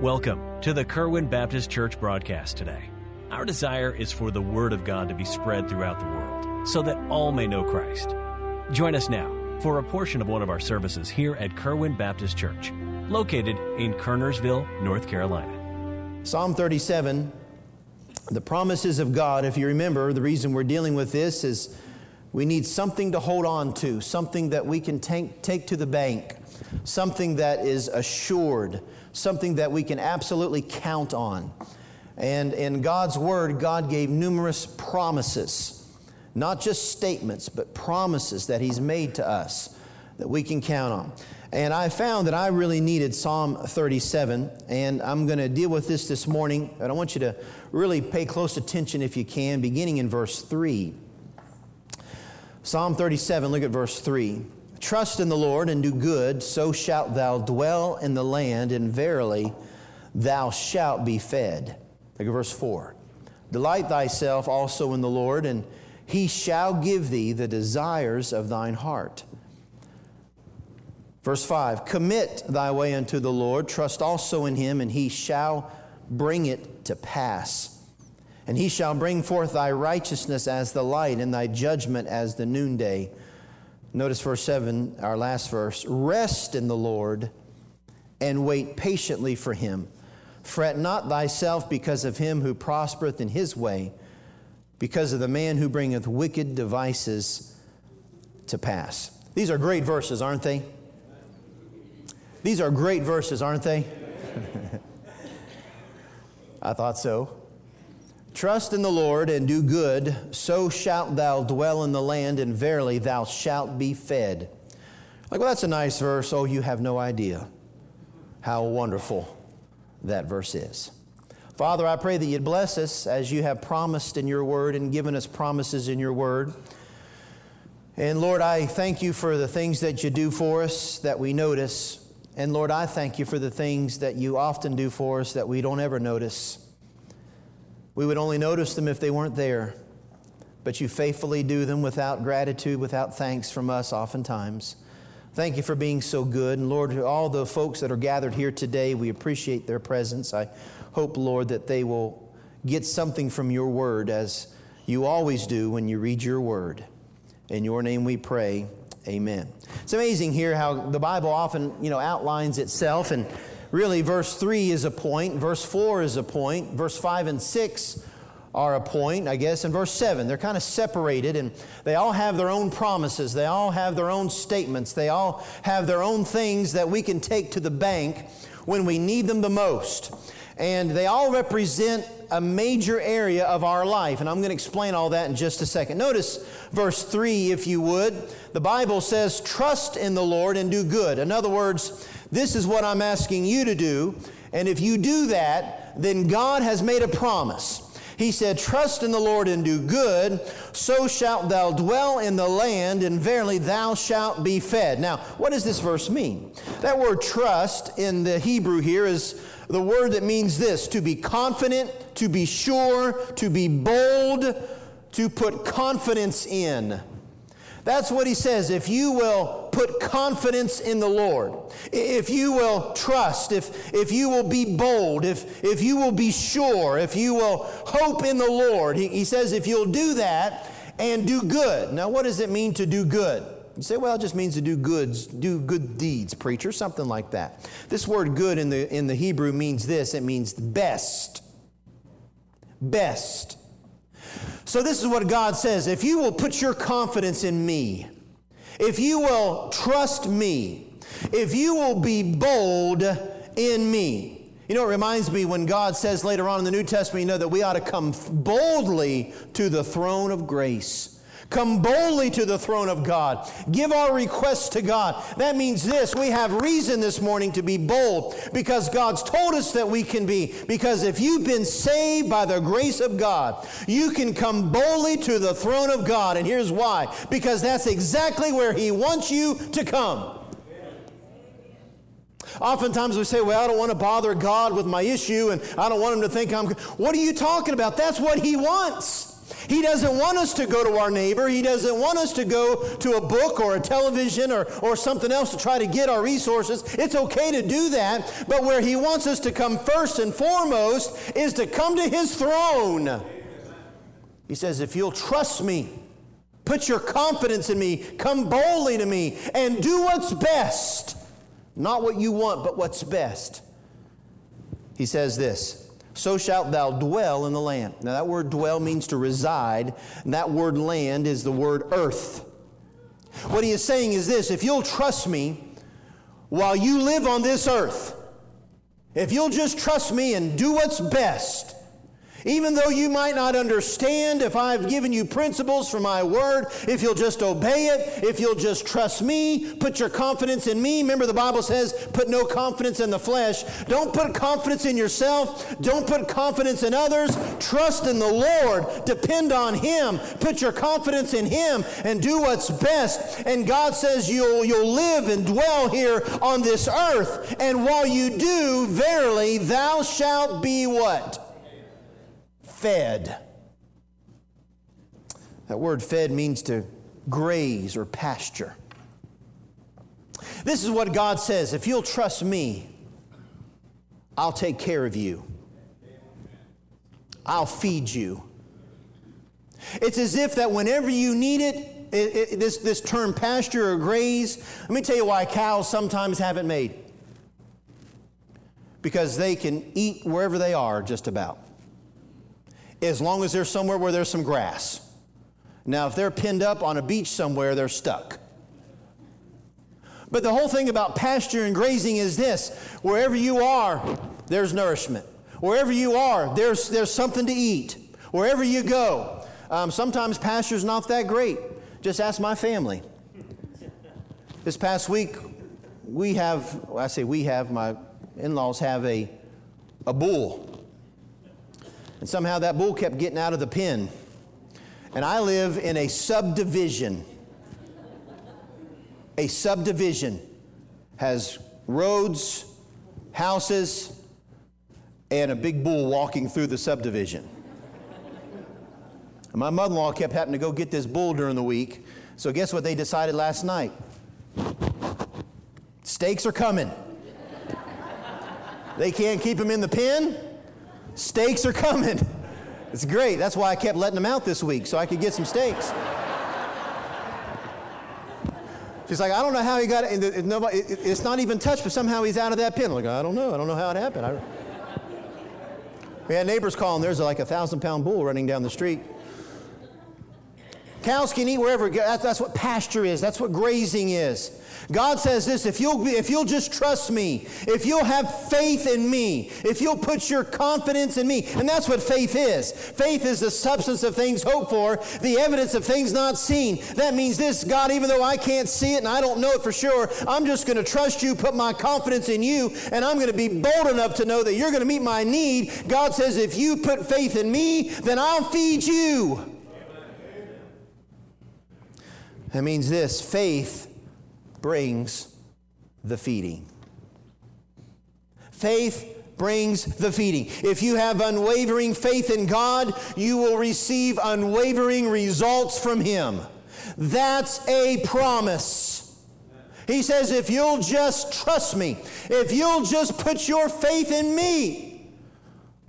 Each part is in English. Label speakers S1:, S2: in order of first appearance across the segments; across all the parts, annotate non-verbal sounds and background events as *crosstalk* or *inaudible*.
S1: Welcome to the Kerwin Baptist Church broadcast today. Our desire is for the Word of God to be spread throughout the world so that all may know Christ. Join us now for a portion of one of our services here at Kerwin Baptist Church, located in Kernersville, North Carolina.
S2: Psalm 37, the promises of God. If you remember, the reason we're dealing with this is we need something to hold on to, something that we can take, take to the bank, something that is assured something that we can absolutely count on. And in God's Word, God gave numerous promises, not just statements, but promises that He's made to us that we can count on. And I found that I really needed Psalm 37, and I'm going to deal with this this morning. And I want you to really pay close attention if you can, beginning in verse 3. Psalm 37, look at verse 3. Trust in the Lord and do good, so shalt thou dwell in the land, and verily thou shalt be fed. Look at verse 4. Delight thyself also in the Lord, and he shall give thee the desires of thine heart. Verse 5 Commit thy way unto the Lord, trust also in him, and he shall bring it to pass. And he shall bring forth thy righteousness as the light, and thy judgment as the noonday. Notice verse 7, our last verse. Rest in the Lord and wait patiently for him. Fret not thyself because of him who prospereth in his way, because of the man who bringeth wicked devices to pass. These are great verses, aren't they? These are great verses, aren't they? *laughs* I thought so. Trust in the Lord and do good, so shalt thou dwell in the land, and verily thou shalt be fed. Like, well, that's a nice verse. Oh, you have no idea how wonderful that verse is. Father, I pray that you'd bless us as you have promised in your word and given us promises in your word. And Lord, I thank you for the things that you do for us that we notice. And Lord, I thank you for the things that you often do for us that we don't ever notice. We would only notice them if they weren't there. But you faithfully do them without gratitude, without thanks from us, oftentimes. Thank you for being so good. And Lord, all the folks that are gathered here today, we appreciate their presence. I hope, Lord, that they will get something from your word as you always do when you read your word. In your name we pray. Amen. It's amazing here how the Bible often, you know, outlines itself and really, verse 3 is a point, verse 4 is a point, verse 5 and 6 are a point, I guess, and verse 7. They're kind of separated, and they all have their own promises. They all have their own statements. They all have their own things that we can take to the bank when we need them the most. And they all represent a major area of our life. And I'm going to explain all that in just a second. Notice verse 3, if you would. The Bible says, Trust in the Lord and do good. In other words, this is what I'm asking you to do. And if you do that, then God has made a promise. He said, Trust in the Lord and do good, so shalt thou dwell in the land, and verily thou shalt be fed. Now, what does this verse mean? That word trust in the Hebrew here is the word that means this to be confident, to be sure, to be bold, to put confidence in. That's what he says. If you will put confidence in the Lord, if you will trust, if, if you will be bold, if, if you will be sure, if you will hope in the Lord, he, he says, if you'll do that and do good. Now, what does it mean to do good? You say, well, it just means to do goods, do good deeds, preacher, something like that. This word good in the, in the Hebrew means this it means best. Best. So, this is what God says if you will put your confidence in me, if you will trust me, if you will be bold in me. You know, it reminds me when God says later on in the New Testament, you know, that we ought to come boldly to the throne of grace. Come boldly to the throne of God. Give our requests to God. That means this we have reason this morning to be bold because God's told us that we can be. Because if you've been saved by the grace of God, you can come boldly to the throne of God. And here's why because that's exactly where He wants you to come. Oftentimes we say, Well, I don't want to bother God with my issue and I don't want Him to think I'm. What are you talking about? That's what He wants. He doesn't want us to go to our neighbor. He doesn't want us to go to a book or a television or, or something else to try to get our resources. It's okay to do that, but where He wants us to come first and foremost is to come to His throne. He says, If you'll trust me, put your confidence in me, come boldly to me, and do what's best. Not what you want, but what's best. He says this so shalt thou dwell in the land. Now, that word dwell means to reside, and that word land is the word earth. What he is saying is this if you'll trust me while you live on this earth, if you'll just trust me and do what's best, even though you might not understand, if I've given you principles for my word, if you'll just obey it, if you'll just trust me, put your confidence in me. Remember, the Bible says, put no confidence in the flesh. Don't put confidence in yourself. Don't put confidence in others. Trust in the Lord. Depend on Him. Put your confidence in Him and do what's best. And God says you'll, you'll live and dwell here on this earth. And while you do, verily, thou shalt be what? Fed. That word fed means to graze or pasture. This is what God says if you'll trust me, I'll take care of you, I'll feed you. It's as if that whenever you need it, it, it this, this term pasture or graze, let me tell you why cows sometimes have it made. Because they can eat wherever they are, just about as long as they're somewhere where there's some grass. Now, if they're pinned up on a beach somewhere, they're stuck. But the whole thing about pasture and grazing is this wherever you are, there's nourishment. Wherever you are, there's, there's something to eat. Wherever you go. Um, sometimes pasture's not that great. Just ask my family. This past week, we have, well, I say we have, my in laws have a, a bull. And somehow that bull kept getting out of the pen. And I live in a subdivision. A subdivision has roads, houses, and a big bull walking through the subdivision. And my mother in law kept having to go get this bull during the week. So, guess what they decided last night? Steaks are coming. They can't keep him in the pen. Steaks are coming. It's great. That's why I kept letting them out this week, so I could get some steaks. She's like, I don't know how he got it. Nobody. it's not even touched, but somehow he's out of that pen. I'm like, I don't know. I don't know how it happened. I, we had neighbors calling. There's like a thousand pound bull running down the street. Cows can eat wherever. That's what pasture is. That's what grazing is. God says this if you'll, if you'll just trust me, if you'll have faith in me, if you'll put your confidence in me, and that's what faith is. Faith is the substance of things hoped for, the evidence of things not seen. That means this God, even though I can't see it and I don't know it for sure, I'm just going to trust you, put my confidence in you, and I'm going to be bold enough to know that you're going to meet my need. God says, if you put faith in me, then I'll feed you. That means this faith brings the feeding. Faith brings the feeding. If you have unwavering faith in God, you will receive unwavering results from Him. That's a promise. He says, if you'll just trust me, if you'll just put your faith in me,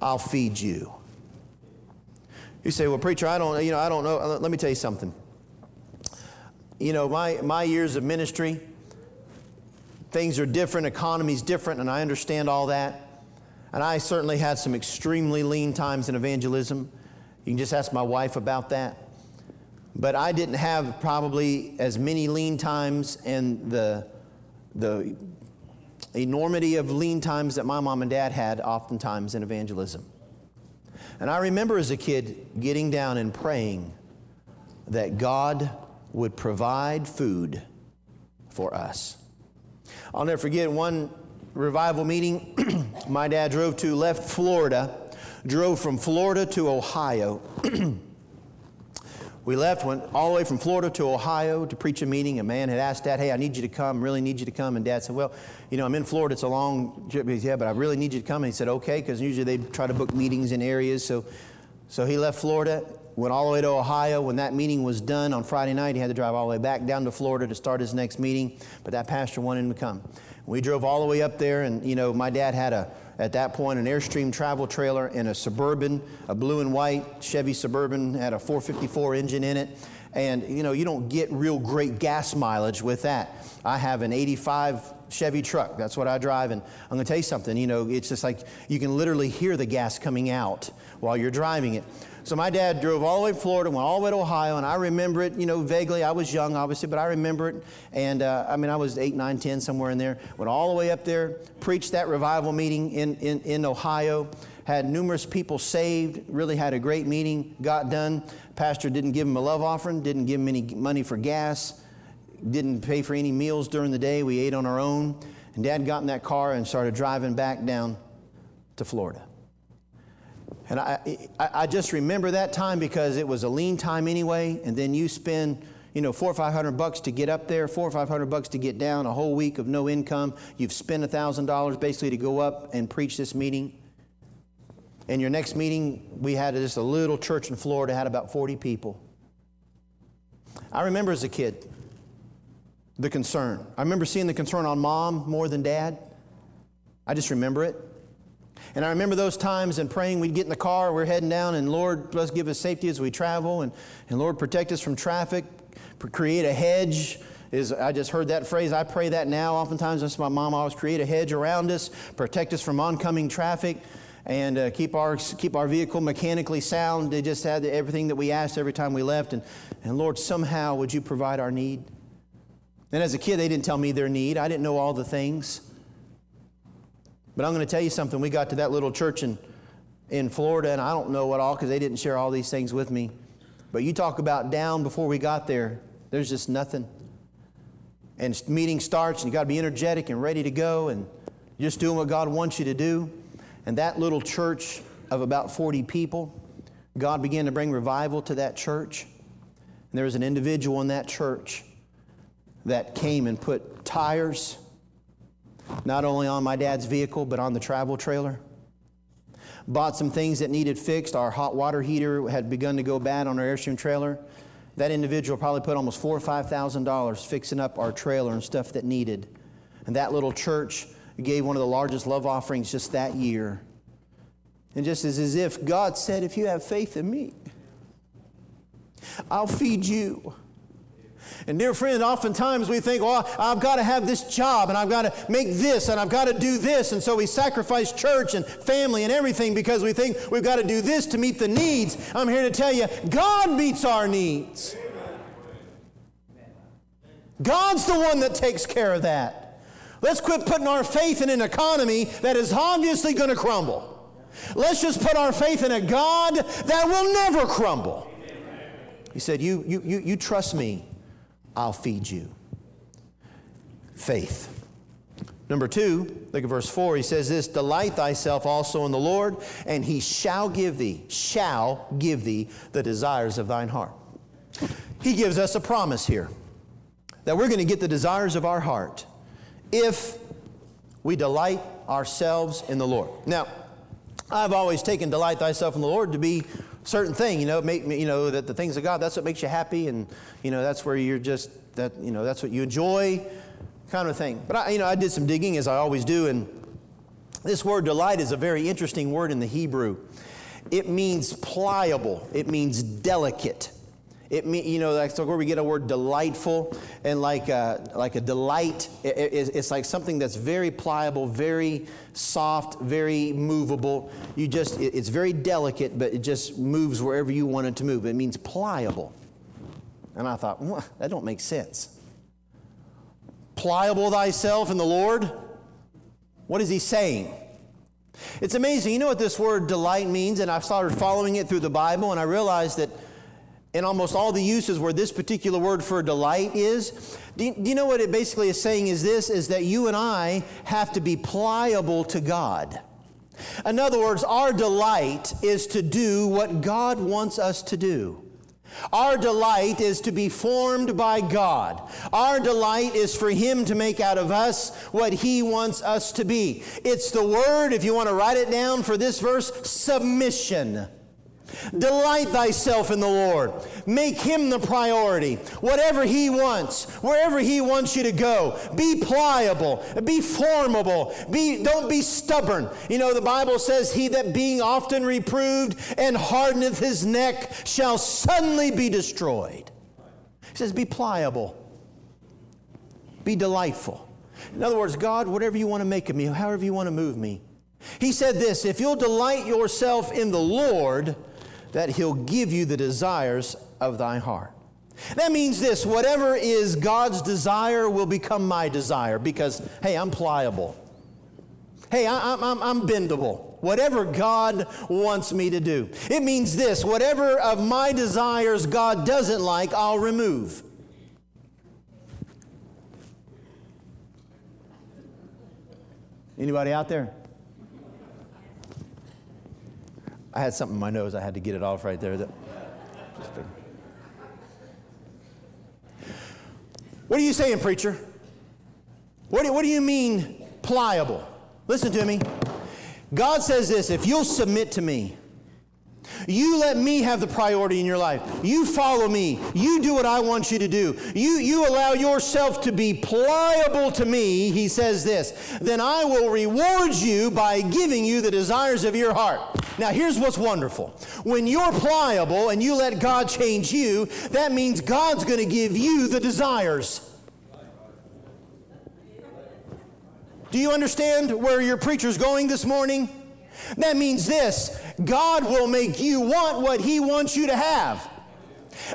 S2: I'll feed you. You say, well, preacher, I don't, you know, I don't know. Let me tell you something you know, my, my years of ministry, things are different, economy's different, and I understand all that. And I certainly had some extremely lean times in evangelism. You can just ask my wife about that. But I didn't have probably as many lean times and the, the enormity of lean times that my mom and dad had oftentimes in evangelism. And I remember as a kid getting down and praying that God would provide food for us. I'll never forget one revival meeting *clears throat* my dad drove to, left Florida, drove from Florida to Ohio. *clears throat* we left, went all the way from Florida to Ohio to preach a meeting. A man had asked Dad, Hey, I need you to come, really need you to come. And Dad said, Well, you know, I'm in Florida, it's a long trip. He said, Yeah, but I really need you to come. And he said, Okay, because usually they try to book meetings in areas. So, so he left Florida went all the way to Ohio. When that meeting was done on Friday night, he had to drive all the way back down to Florida to start his next meeting, but that pastor wanted him to come. We drove all the way up there, and you know, my dad had a at that point an Airstream travel trailer and a Suburban, a blue and white Chevy Suburban, had a 454 engine in it. And you know, you don't get real great gas mileage with that. I have an 85 Chevy truck. That's what I drive. And I'm going to tell you something, you know, it's just like you can literally hear the gas coming out while you're driving it. So my dad drove all the way to Florida, went all the way to Ohio, and I remember it, you know, vaguely. I was young, obviously, but I remember it. And uh, I mean, I was 8, 9, 10, somewhere in there. Went all the way up there, preached that revival meeting in, in, in Ohio, had numerous people saved, really had a great meeting, got done. Pastor didn't give him a love offering, didn't give him any money for gas, didn't pay for any meals during the day. We ate on our own. And dad got in that car and started driving back down to Florida. And I, I, just remember that time because it was a lean time anyway, and then you spend, you know, four or five hundred bucks to get up there, four or five hundred bucks to get down, a whole week of no income. You've spent a thousand dollars basically to go up and preach this meeting. And your next meeting, we had just a little church in Florida, had about 40 people. I remember as a kid the concern. I remember seeing the concern on mom more than dad. I just remember it. And I remember those times and praying we'd get in the car, we're heading down, and Lord, let's give us safety as we travel, and, and Lord, protect us from traffic, create a hedge. Is I just heard that phrase. I pray that now. Oftentimes, that's my mom always create a hedge around us, protect us from oncoming traffic, and uh, keep our keep our vehicle mechanically sound. They just had everything that we asked every time we left, and and Lord, somehow would you provide our need? And as a kid, they didn't tell me their need. I didn't know all the things. But I'm going to tell you something. We got to that little church in, in Florida, and I don't know what all because they didn't share all these things with me. But you talk about down before we got there, there's just nothing. And meeting starts, and you got to be energetic and ready to go, and just doing what God wants you to do. And that little church of about 40 people, God began to bring revival to that church. And there was an individual in that church that came and put tires not only on my dad's vehicle, but on the travel trailer. Bought some things that needed fixed. Our hot water heater had begun to go bad on our Airstream trailer. That individual probably put almost four or five thousand dollars fixing up our trailer and stuff that needed. And that little church gave one of the largest love offerings just that year. And just as, as if God said, if you have faith in me, I'll feed you. And dear friend, oftentimes we think, well, I've got to have this job and I've got to make this and I've got to do this. And so we sacrifice church and family and everything because we think we've got to do this to meet the needs. I'm here to tell you, God meets our needs. God's the one that takes care of that. Let's quit putting our faith in an economy that is obviously going to crumble. Let's just put our faith in a God that will never crumble. He said, You, you, you, you trust me. I'll feed you. Faith. Number two, look at verse four. He says this Delight thyself also in the Lord, and he shall give thee, shall give thee the desires of thine heart. He gives us a promise here that we're going to get the desires of our heart if we delight ourselves in the Lord. Now, I've always taken delight thyself in the Lord to be certain thing, you know, make, you know, that the things of God, that's what makes you happy, and, you know, that's where you're just, that, you know, that's what you enjoy, kind of thing. But I, you know, I did some digging, as I always do, and this word delight is a very interesting word in the Hebrew. It means pliable, it means delicate. It mean, you know, that's where we get a word delightful and like a, like a delight. It, it, it's like something that's very pliable, very soft, very movable. You just, it, it's very delicate, but it just moves wherever you want it to move. It means pliable. And I thought, well, that don't make sense. Pliable thyself in the Lord? What is he saying? It's amazing. You know what this word delight means? And I've started following it through the Bible, and I realized that in almost all the uses where this particular word for delight is. Do you, do you, know what it basically is saying is this is that you and I have to be pliable to God. In other words, our delight is to do what God wants us to do. Our delight is to be formed by God. Our delight is for Him to make out of us what He wants us to be. It's the word, if you want to write it down for this verse, submission. Delight thyself in the Lord. Make him the priority. Whatever he wants, wherever he wants you to go, be pliable, be formable, be, don't be stubborn. You know, the Bible says, He that being often reproved and hardeneth his neck shall suddenly be destroyed. He says, Be pliable, be delightful. In other words, God, whatever you want to make of me, however you want to move me. He said this if you'll delight yourself in the Lord, that He'll give you the desires of thy heart. That means this whatever is God's desire will become my desire because, hey, I'm pliable. Hey, I'm, I'm, I'm bendable. Whatever God wants me to do. It means this whatever of my desires God doesn't like, I'll remove. Anybody out there? I had something in my nose. I had to get it off right there. What are you saying, preacher? What do, what do you mean pliable? Listen to me. God says this if you'll submit to me, you let me have the priority in your life. You follow me. You do what I want you to do. You, you allow yourself to be pliable to me, he says this. Then I will reward you by giving you the desires of your heart. Now, here's what's wonderful. When you're pliable and you let God change you, that means God's going to give you the desires. Do you understand where your preacher's going this morning? That means this God will make you want what He wants you to have.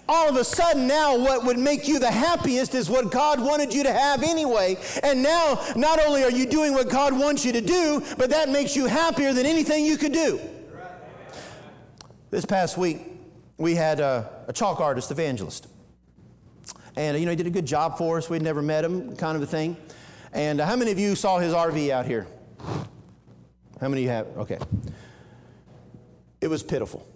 S2: All of a sudden, now what would make you the happiest is what God wanted you to have anyway. And now, not only are you doing what God wants you to do, but that makes you happier than anything you could do. This past week, we had a, a chalk artist evangelist. And, you know, he did a good job for us. We'd never met him, kind of a thing. And uh, how many of you saw his RV out here? How many have? Okay. It was pitiful.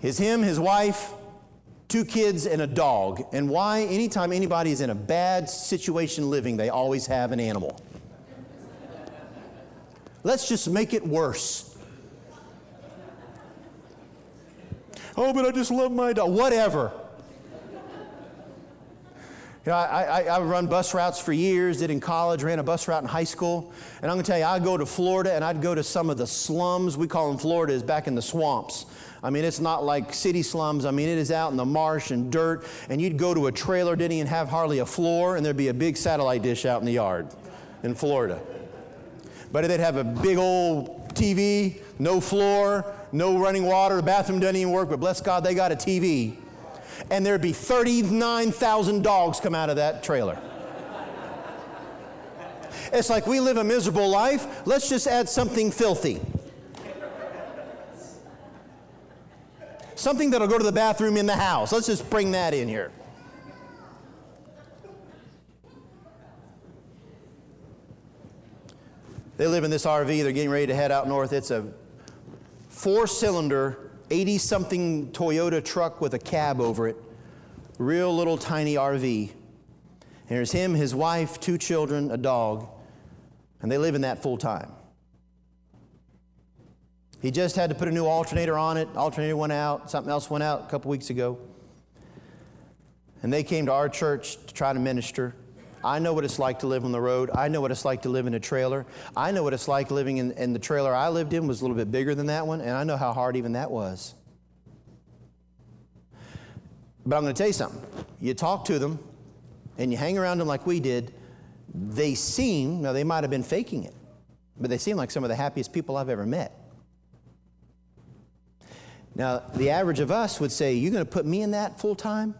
S2: His him, his wife, two kids, and a dog. And why? Anytime anybody is in a bad situation living, they always have an animal. Let's just make it worse. Oh, but I just love my dog. Whatever. You know, I, I, I run bus routes for years, did in college, ran a bus route in high school. And I'm going to tell you, I'd go to Florida and I'd go to some of the slums. We call them Florida, is back in the swamps. I mean, it's not like city slums. I mean, it is out in the marsh and dirt. And you'd go to a trailer, didn't even have hardly a floor, and there'd be a big satellite dish out in the yard in Florida. But they'd have a big old TV, no floor, no running water. The bathroom doesn't even work, but bless God, they got a TV and there'd be 39,000 dogs come out of that trailer. It's like we live a miserable life. Let's just add something filthy. Something that'll go to the bathroom in the house. Let's just bring that in here. They live in this RV. They're getting ready to head out north. It's a four cylinder 80 something Toyota truck with a cab over it, real little tiny RV. And there's him, his wife, two children, a dog, and they live in that full time. He just had to put a new alternator on it. Alternator went out, something else went out a couple weeks ago. And they came to our church to try to minister. I know what it's like to live on the road. I know what it's like to live in a trailer. I know what it's like living in, in the trailer I lived in was a little bit bigger than that one, and I know how hard even that was. But I'm going to tell you something. You talk to them and you hang around them like we did, they seem, now they might have been faking it, but they seem like some of the happiest people I've ever met. Now, the average of us would say, You're going to put me in that full time?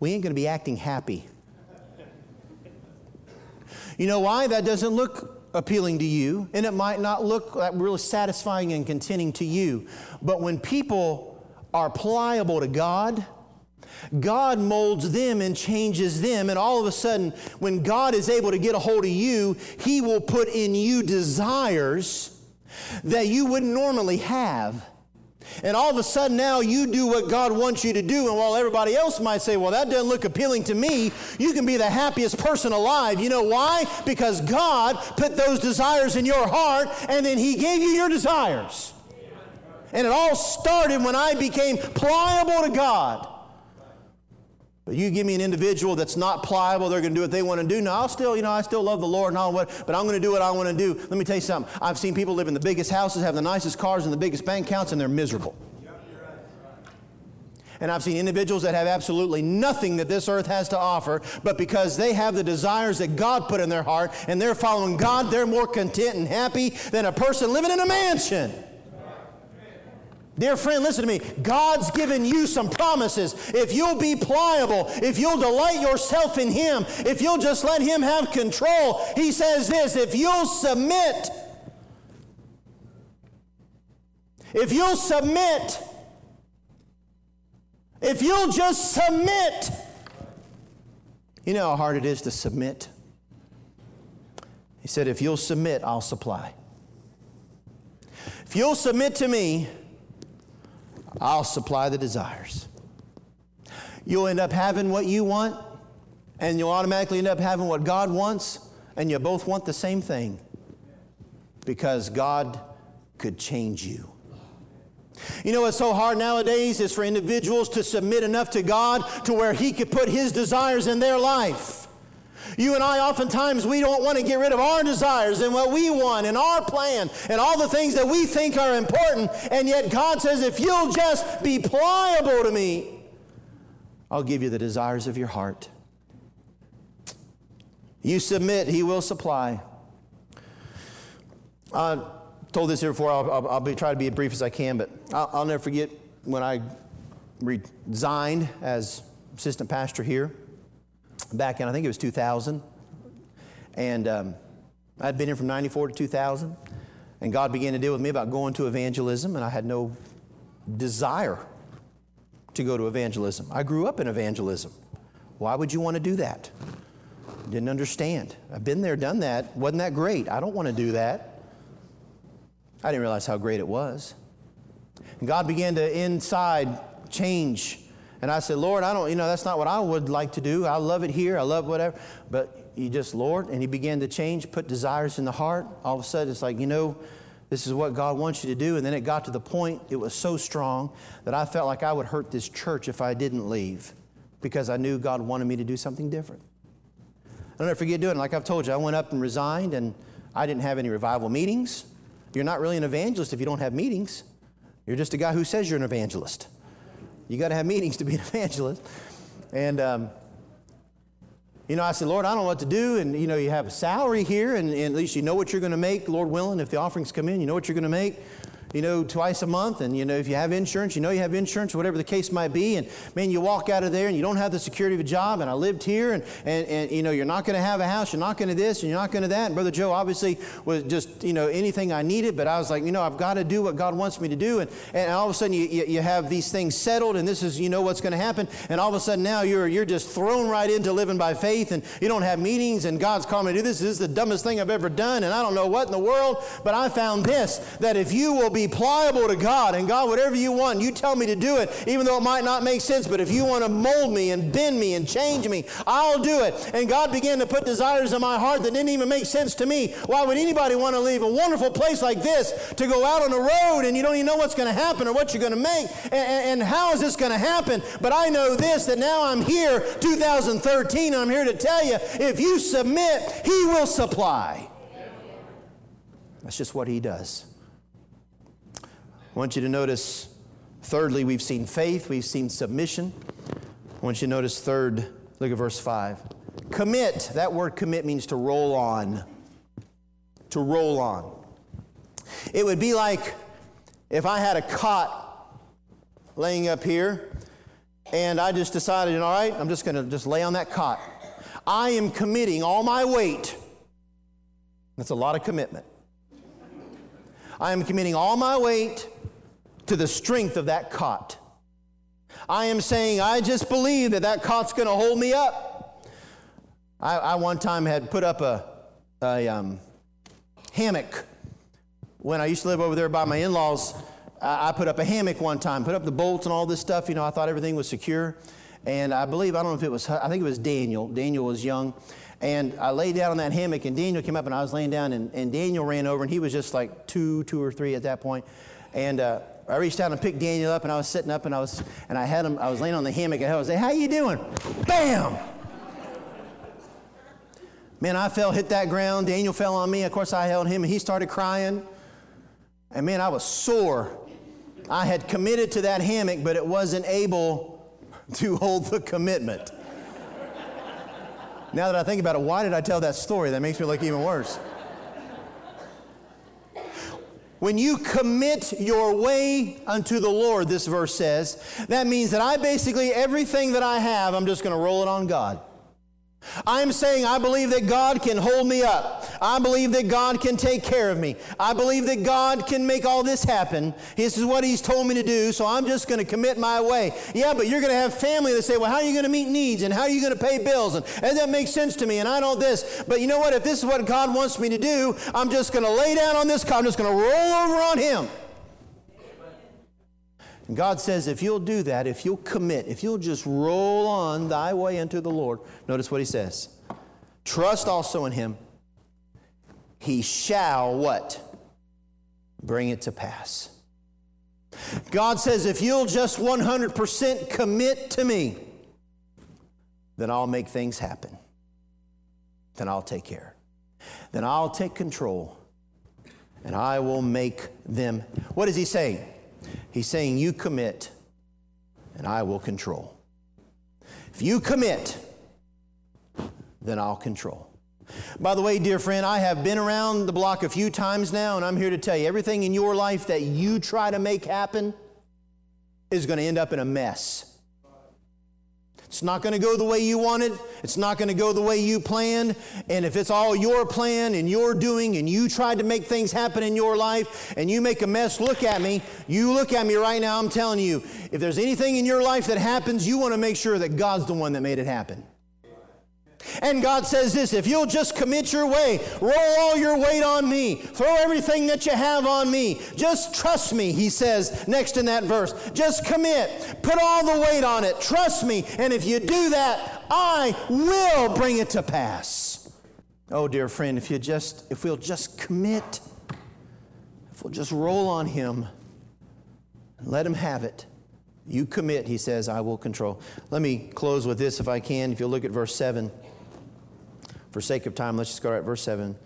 S2: We ain't going to be acting happy. You know why? That doesn't look appealing to you, and it might not look uh, really satisfying and contenting to you. But when people are pliable to God, God molds them and changes them, and all of a sudden, when God is able to get a hold of you, He will put in you desires that you wouldn't normally have. And all of a sudden now you do what God wants you to do. And while everybody else might say, well, that doesn't look appealing to me, you can be the happiest person alive. You know why? Because God put those desires in your heart and then He gave you your desires. And it all started when I became pliable to God. But you give me an individual that's not pliable, they're going to do what they want to do. Now, I'll still, you know, I still love the Lord and all what, but I'm going to do what I want to do. Let me tell you something. I've seen people live in the biggest houses, have the nicest cars and the biggest bank accounts, and they're miserable. And I've seen individuals that have absolutely nothing that this earth has to offer, but because they have the desires that God put in their heart and they're following God, they're more content and happy than a person living in a mansion. Dear friend, listen to me. God's given you some promises. If you'll be pliable, if you'll delight yourself in Him, if you'll just let Him have control, He says this if you'll submit, if you'll submit, if you'll just submit, you know how hard it is to submit. He said, If you'll submit, I'll supply. If you'll submit to me, I'll supply the desires. You'll end up having what you want, and you'll automatically end up having what God wants, and you both want the same thing because God could change you. You know what's so hard nowadays is for individuals to submit enough to God to where He could put His desires in their life. You and I, oftentimes, we don't want to get rid of our desires and what we want and our plan and all the things that we think are important. And yet, God says, if you'll just be pliable to me, I'll give you the desires of your heart. You submit, He will supply. I told this here before, I'll, I'll, I'll be, try to be as brief as I can, but I'll, I'll never forget when I resigned as assistant pastor here back in, I think it was 2000. And um, I'd been here from 94 to 2000. And God began to deal with me about going to evangelism, and I had no desire to go to evangelism. I grew up in evangelism. Why would you want to do that? Didn't understand. I've been there, done that. Wasn't that great? I don't want to do that. I didn't realize how great it was. And God began to inside change and I said, Lord, I don't, you know, that's not what I would like to do. I love it here. I love whatever. But you just, Lord, and he began to change, put desires in the heart. All of a sudden, it's like, you know, this is what God wants you to do. And then it got to the point, it was so strong that I felt like I would hurt this church if I didn't leave because I knew God wanted me to do something different. I'll never forget doing it. Like I've told you, I went up and resigned, and I didn't have any revival meetings. You're not really an evangelist if you don't have meetings. You're just a guy who says you're an evangelist. You got to have meetings to be an *laughs* evangelist. And, um, you know, I said, Lord, I don't know what to do. And, you know, you have a salary here, and, and at least you know what you're going to make, Lord willing. If the offerings come in, you know what you're going to make you know, twice a month. And, you know, if you have insurance, you know you have insurance, whatever the case might be. And, man, you walk out of there and you don't have the security of a job. And I lived here, and, and, and you know, you're not going to have a house, you're not going to this, and you're not going to that. And Brother Joe obviously was just, you know, anything I needed, but I was like, you know, I've got to do what God wants me to do. And, and all of a sudden you, you, you have these things settled, and this is, you know, what's going to happen. And all of a sudden now you're, you're just thrown right into living by faith, and you don't have meetings, and God's calling me to do this. This is the dumbest thing I've ever done, and I don't know what in the world, but I found this that if you will be pliable to God, and God, whatever you want, you tell me to do it, even though it might not make sense. But if you want to mold me and bend me and change me, I'll do it. And God began to put desires in my heart that didn't even make sense to me. Why would anybody want to leave a wonderful place like this to go out on the road and you don't even know what's going to happen or what you're going to make? And, and how is this going to happen? But I know this that now I'm here, 2013, I'm here to tell you if you submit, He will supply. That's just what He does. I want you to notice, thirdly, we've seen faith, we've seen submission. I want you to notice, third, look at verse 5. Commit. That word commit means to roll on. To roll on. It would be like if I had a cot laying up here and I just decided, all right, I'm just going to just lay on that cot. I am committing all my weight. That's a lot of commitment. I am committing all my weight to the strength of that cot. I am saying, I just believe that that cot's going to hold me up. I, I, one time had put up a, a um, hammock. When I used to live over there by my in laws, I, I put up a hammock one time, put up the bolts and all this stuff. You know, I thought everything was secure. And I believe, I don't know if it was, I think it was Daniel. Daniel was young. And I lay down on that hammock, and Daniel came up, and I was laying down, and, and Daniel ran over, and he was just like two, two or three at that point. And uh, I reached out and picked Daniel up, and I was sitting up, and I was, and I had him. I was laying on the hammock, and I was say, "How you doing?" Bam! Man, I fell, hit that ground. Daniel fell on me. Of course, I held him, and he started crying. And man, I was sore. I had committed to that hammock, but it wasn't able to hold the commitment. now that I think about it, why did I tell that story? That makes me look even worse. When you commit your way unto the Lord, this verse says, that means that I basically, everything that I have, I'm just going to roll it on God. I'm saying I believe that God can hold me up. I believe that God can take care of me. I believe that God can make all this happen. This is what He's told me to do, so I'm just going to commit my way. Yeah, but you're going to have family that say, well, how are you going to meet needs and how are you going to pay bills? And, and that makes sense to me, and I know this. But you know what? If this is what God wants me to do, I'm just going to lay down on this car. I'm just going to roll over on Him. And God says, if you'll do that, if you'll commit, if you'll just roll on thy way unto the Lord, notice what he says. Trust also in him. He shall what? Bring it to pass. God says, if you'll just 100% commit to me, then I'll make things happen. Then I'll take care. Then I'll take control and I will make them. What is he saying? He's saying, You commit, and I will control. If you commit, then I'll control. By the way, dear friend, I have been around the block a few times now, and I'm here to tell you everything in your life that you try to make happen is going to end up in a mess. It's not going to go the way you want it. It's not going to go the way you planned. And if it's all your plan and your doing and you tried to make things happen in your life and you make a mess, look at me. You look at me right now. I'm telling you, if there's anything in your life that happens, you want to make sure that God's the one that made it happen. And God says this if you'll just commit your way, roll all your weight on me, throw everything that you have on me, just trust me, he says next in that verse. Just commit, put all the weight on it, trust me, and if you do that, I will bring it to pass. Oh, dear friend, if you just, if we'll just commit, if we'll just roll on him, and let him have it. You commit, he says, I will control. Let me close with this if I can. If you look at verse 7 for sake of time, let's just go right verse 7.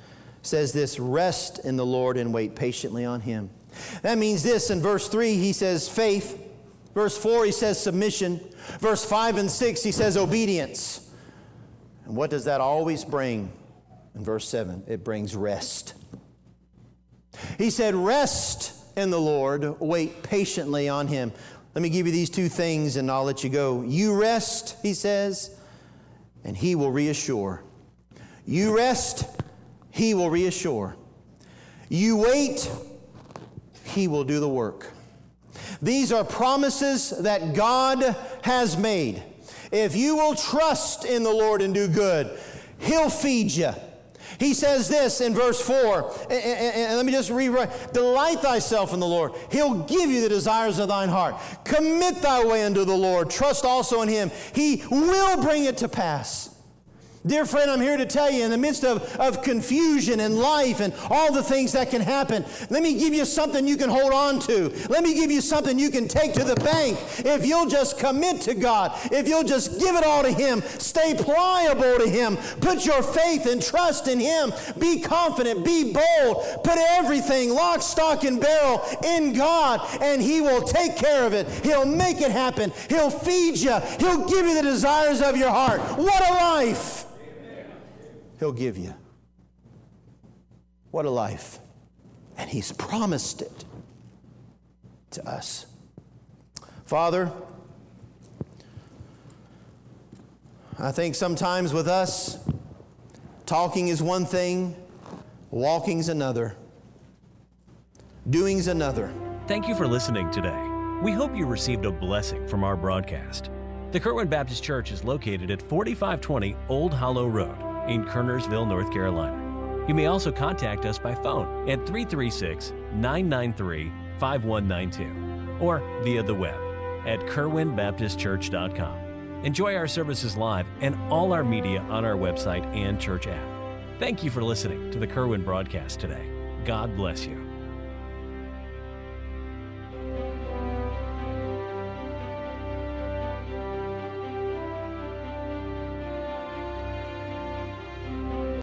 S2: Says this rest in the Lord and wait patiently on him. That means this in verse 3, he says faith. Verse 4, he says submission. Verse 5 and 6, he says obedience. And what does that always bring? In verse 7, it brings rest. He said, Rest in the Lord, wait patiently on him. Let me give you these two things and I'll let you go. You rest, he says, and he will reassure. You rest, He will reassure. You wait, He will do the work. These are promises that God has made. If you will trust in the Lord and do good, He'll feed you. He says this in verse 4, and, and, and, let me just rewrite Delight thyself in the Lord. He'll give you the desires of thine heart. Commit thy way unto the Lord. Trust also in Him. He will bring it to pass. Dear friend, I'm here to tell you in the midst of, of confusion and life and all the things that can happen, let me give you something you can hold on to. Let me give you something you can take to the bank. If you'll just commit to God, if you'll just give it all to Him, stay pliable to Him, put your faith and trust in Him, be confident, be bold, put everything, lock, stock, and barrel in God, and He will take care of it. He'll make it happen. He'll feed you, He'll give you the desires of your heart. What a life! He'll give you. What a life. And He's promised it to us. Father, I think sometimes with us, talking is one thing, walking's another, doing's another.
S1: Thank you for listening today. We hope you received a blessing from our broadcast. The Kerwin Baptist Church is located at 4520 Old Hollow Road in Kernersville, North Carolina. You may also contact us by phone at 336 993 5192 or via the web at kerwinbaptistchurch.com. Enjoy our services live and all our media on our website and church app. Thank you for listening to the Kerwin broadcast today. God bless you.